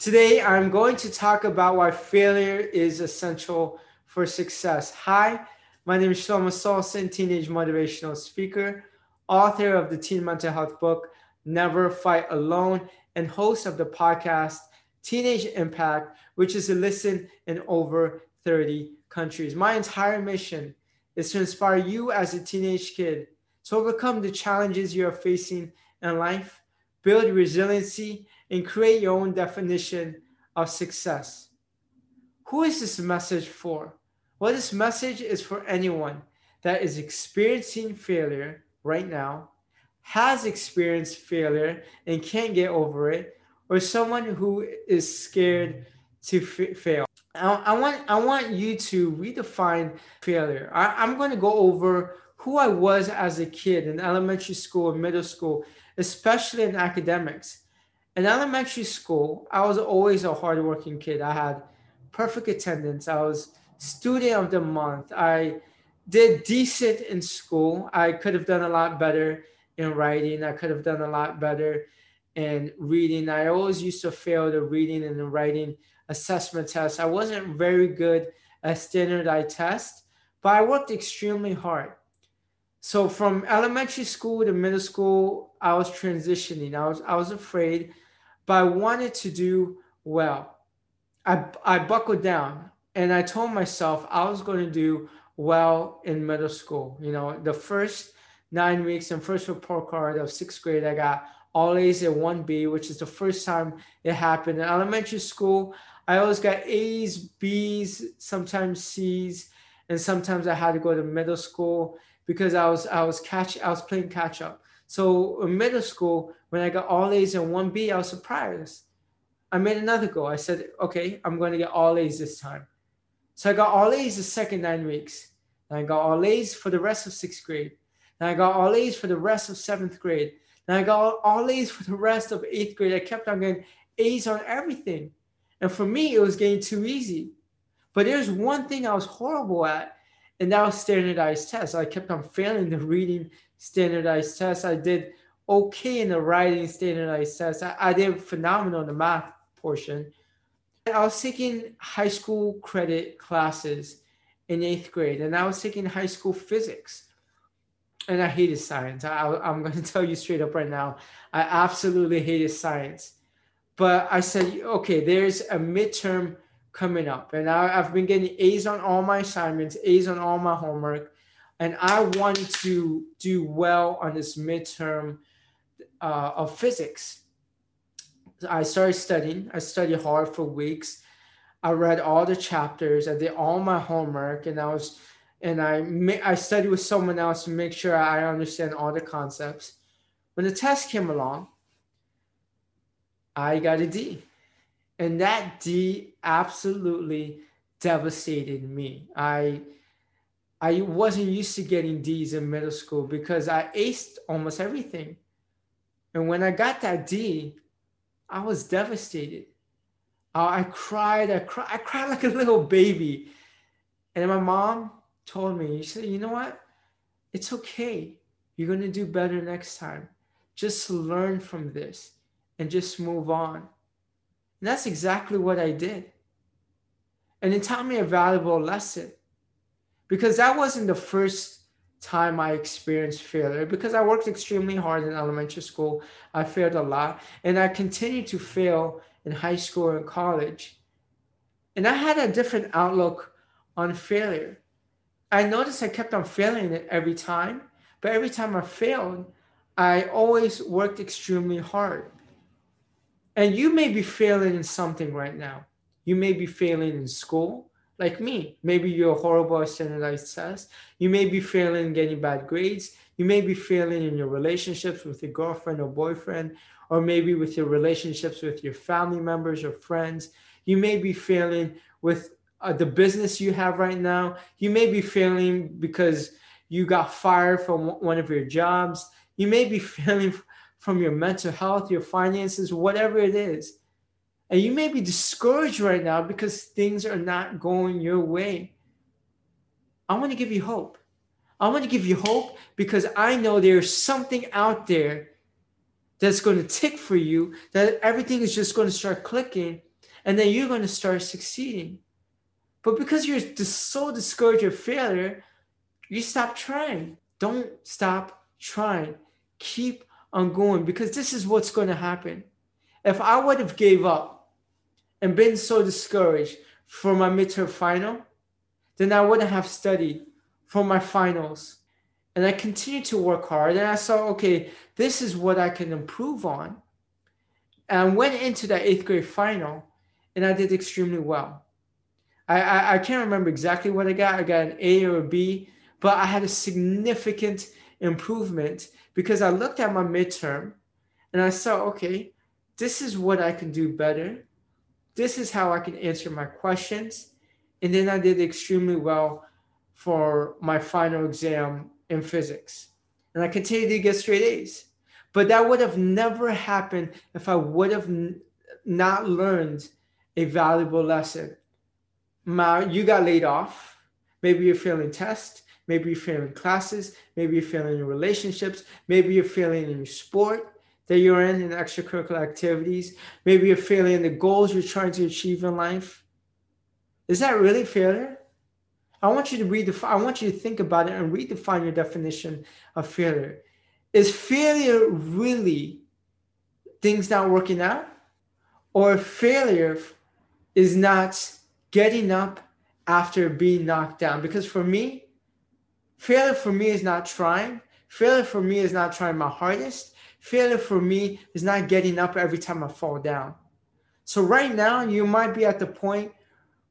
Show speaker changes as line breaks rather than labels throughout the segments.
Today, I'm going to talk about why failure is essential for success. Hi, my name is Shlomo Solson, teenage motivational speaker, author of the teen mental health book, Never Fight Alone, and host of the podcast, Teenage Impact, which is to listen in over 30 countries. My entire mission is to inspire you as a teenage kid to overcome the challenges you are facing in life, build resiliency, and create your own definition of success. Who is this message for? Well, this message is for anyone that is experiencing failure right now, has experienced failure and can't get over it, or someone who is scared to f- fail. I, want I want you to redefine failure. I, I'm going to go over who I was as a kid in elementary school and middle school, especially in academics in elementary school, I was always a hardworking kid. I had perfect attendance. I was student of the month. I did decent in school. I could have done a lot better in writing. I could have done a lot better in reading. I always used to fail the reading and the writing assessment tests. I wasn't very good at standardized tests, but I worked extremely hard. So from elementary school to middle school, I was transitioning. I was I was afraid but I wanted to do well. I, I buckled down and I told myself I was going to do well in middle school. You know, the first nine weeks and first report card of sixth grade, I got all A's and one B, which is the first time it happened. In elementary school, I always got A's, B's, sometimes C's, and sometimes I had to go to middle school because I was I was catch I was playing catch up. So in middle school, when I got all A's and one B, I was surprised. I made another goal. I said, okay, I'm going to get all A's this time. So I got all A's the second nine weeks. And I got all A's for the rest of sixth grade. And I got all A's for the rest of seventh grade. And I got all A's for the rest of eighth grade. I kept on getting A's on everything. And for me, it was getting too easy. But there's one thing I was horrible at, and that was standardized tests. I kept on failing the reading standardized tests. I did okay in the writing standardized tests. I, I did phenomenal in the math portion. I was taking high school credit classes in eighth grade, and I was taking high school physics. And I hated science. I, I'm going to tell you straight up right now. I absolutely hated science. But I said, okay, there's a midterm coming up. And I, I've been getting A's on all my assignments, A's on all my homework and I wanted to do well on this midterm uh, of physics. I started studying. I studied hard for weeks. I read all the chapters. I did all my homework, and I was, and I I studied with someone else to make sure I understand all the concepts. When the test came along, I got a D, and that D absolutely devastated me. I I wasn't used to getting D's in middle school because I aced almost everything. And when I got that D, I was devastated. I cried, I cried, I cried like a little baby. And my mom told me, she said, you know what? It's okay. You're going to do better next time. Just learn from this and just move on. And that's exactly what I did. And it taught me a valuable lesson because that wasn't the first time I experienced failure because I worked extremely hard in elementary school. I failed a lot and I continued to fail in high school and college. And I had a different outlook on failure. I noticed I kept on failing it every time, but every time I failed, I always worked extremely hard. And you may be failing in something right now. You may be failing in school like me. Maybe you're horrible at standardized tests. You may be failing getting bad grades. You may be failing in your relationships with your girlfriend or boyfriend, or maybe with your relationships with your family members or friends. You may be failing with uh, the business you have right now. You may be failing because you got fired from one of your jobs. You may be failing from your mental health, your finances, whatever it is. And you may be discouraged right now because things are not going your way. I want to give you hope. I want to give you hope because I know there's something out there that's going to tick for you, that everything is just going to start clicking, and then you're going to start succeeding. But because you're so discouraged of failure, you stop trying. Don't stop trying. Keep on going because this is what's going to happen. If I would have gave up and been so discouraged for my midterm final, then I wouldn't have studied for my finals. And I continued to work hard and I saw, okay, this is what I can improve on. And I went into that eighth grade final and I did extremely well. I, I, I can't remember exactly what I got. I got an A or a B, but I had a significant improvement because I looked at my midterm and I saw, okay, this is what I can do better. This is how I can answer my questions. And then I did extremely well for my final exam in physics. And I continued to get straight A's. But that would have never happened if I would have n- not learned a valuable lesson. My, you got laid off. Maybe you're failing tests. Maybe you're failing classes. Maybe you're failing in relationships. Maybe you're failing in your sport that you're in, in extracurricular activities. Maybe you're failing in the goals you're trying to achieve in life. Is that really failure? I want you to the. I want you to think about it and redefine your definition of failure. Is failure really things not working out, or failure is not getting up after being knocked down? Because for me, Failure for me is not trying. Failure for me is not trying my hardest. Failure for me is not getting up every time I fall down. So right now, you might be at the point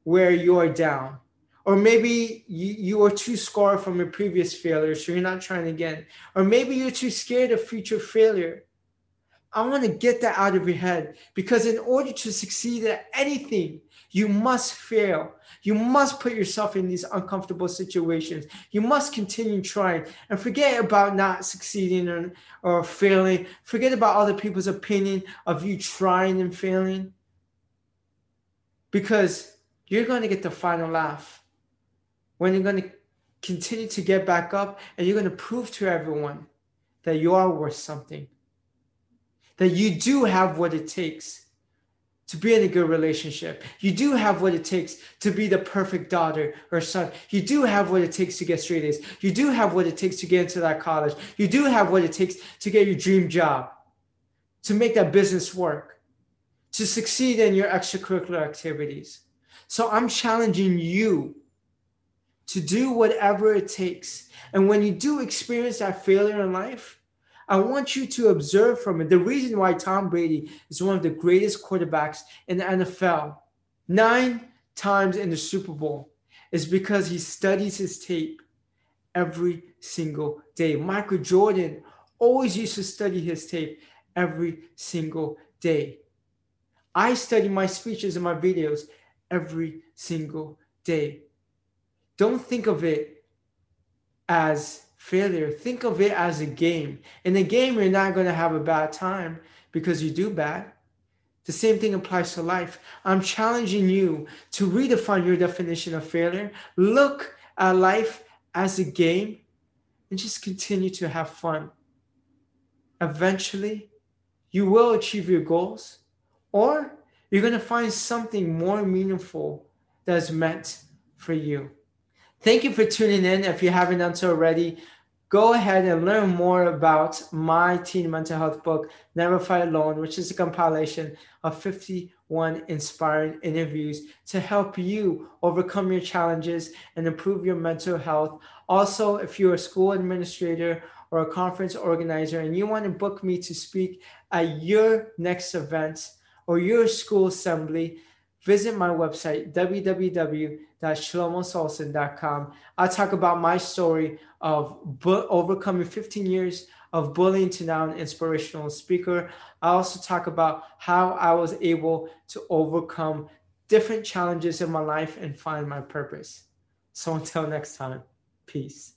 where you are down. Or maybe you, you are too scarred from your previous failure, so you're not trying again. Or maybe you're too scared of future failure. I want to get that out of your head because in order to succeed at anything, you must fail. You must put yourself in these uncomfortable situations. You must continue trying and forget about not succeeding or, or failing. Forget about other people's opinion of you trying and failing because you're going to get the final laugh when you're going to continue to get back up and you're going to prove to everyone that you are worth something, that you do have what it takes to be in a good relationship. You do have what it takes to be the perfect daughter or son. You do have what it takes to get straight A's. You do have what it takes to get into that college. You do have what it takes to get your dream job, to make that business work, to succeed in your extracurricular activities. So I'm challenging you to do whatever it takes. And when you do experience that failure in life, I want you to observe from it the reason why Tom Brady is one of the greatest quarterbacks in the NFL, nine times in the Super Bowl, is because he studies his tape every single day. Michael Jordan always used to study his tape every single day. I study my speeches and my videos every single day. Don't think of it as failure, think of it as a game. In a game, you're not going to have a bad time because you do bad. The same thing applies to life. I'm challenging you to redefine your definition of failure. Look at life as a game and just continue to have fun. Eventually, you will achieve your goals, or you're going to find something more meaningful that's meant for you. Thank you for tuning in. If you haven't done so already, go ahead and learn more about my teen mental health book, Never Fight Alone, which is a compilation of 51 inspiring interviews to help you overcome your challenges and improve your mental health. Also, if you're a school administrator or a conference organizer and you want to book me to speak at your next event or your school assembly, visit my website, www.shlomosolson.com. I'll talk about my story of bu- overcoming 15 years of bullying to now an inspirational speaker. I also talk about how I was able to overcome different challenges in my life and find my purpose. So until next time, peace.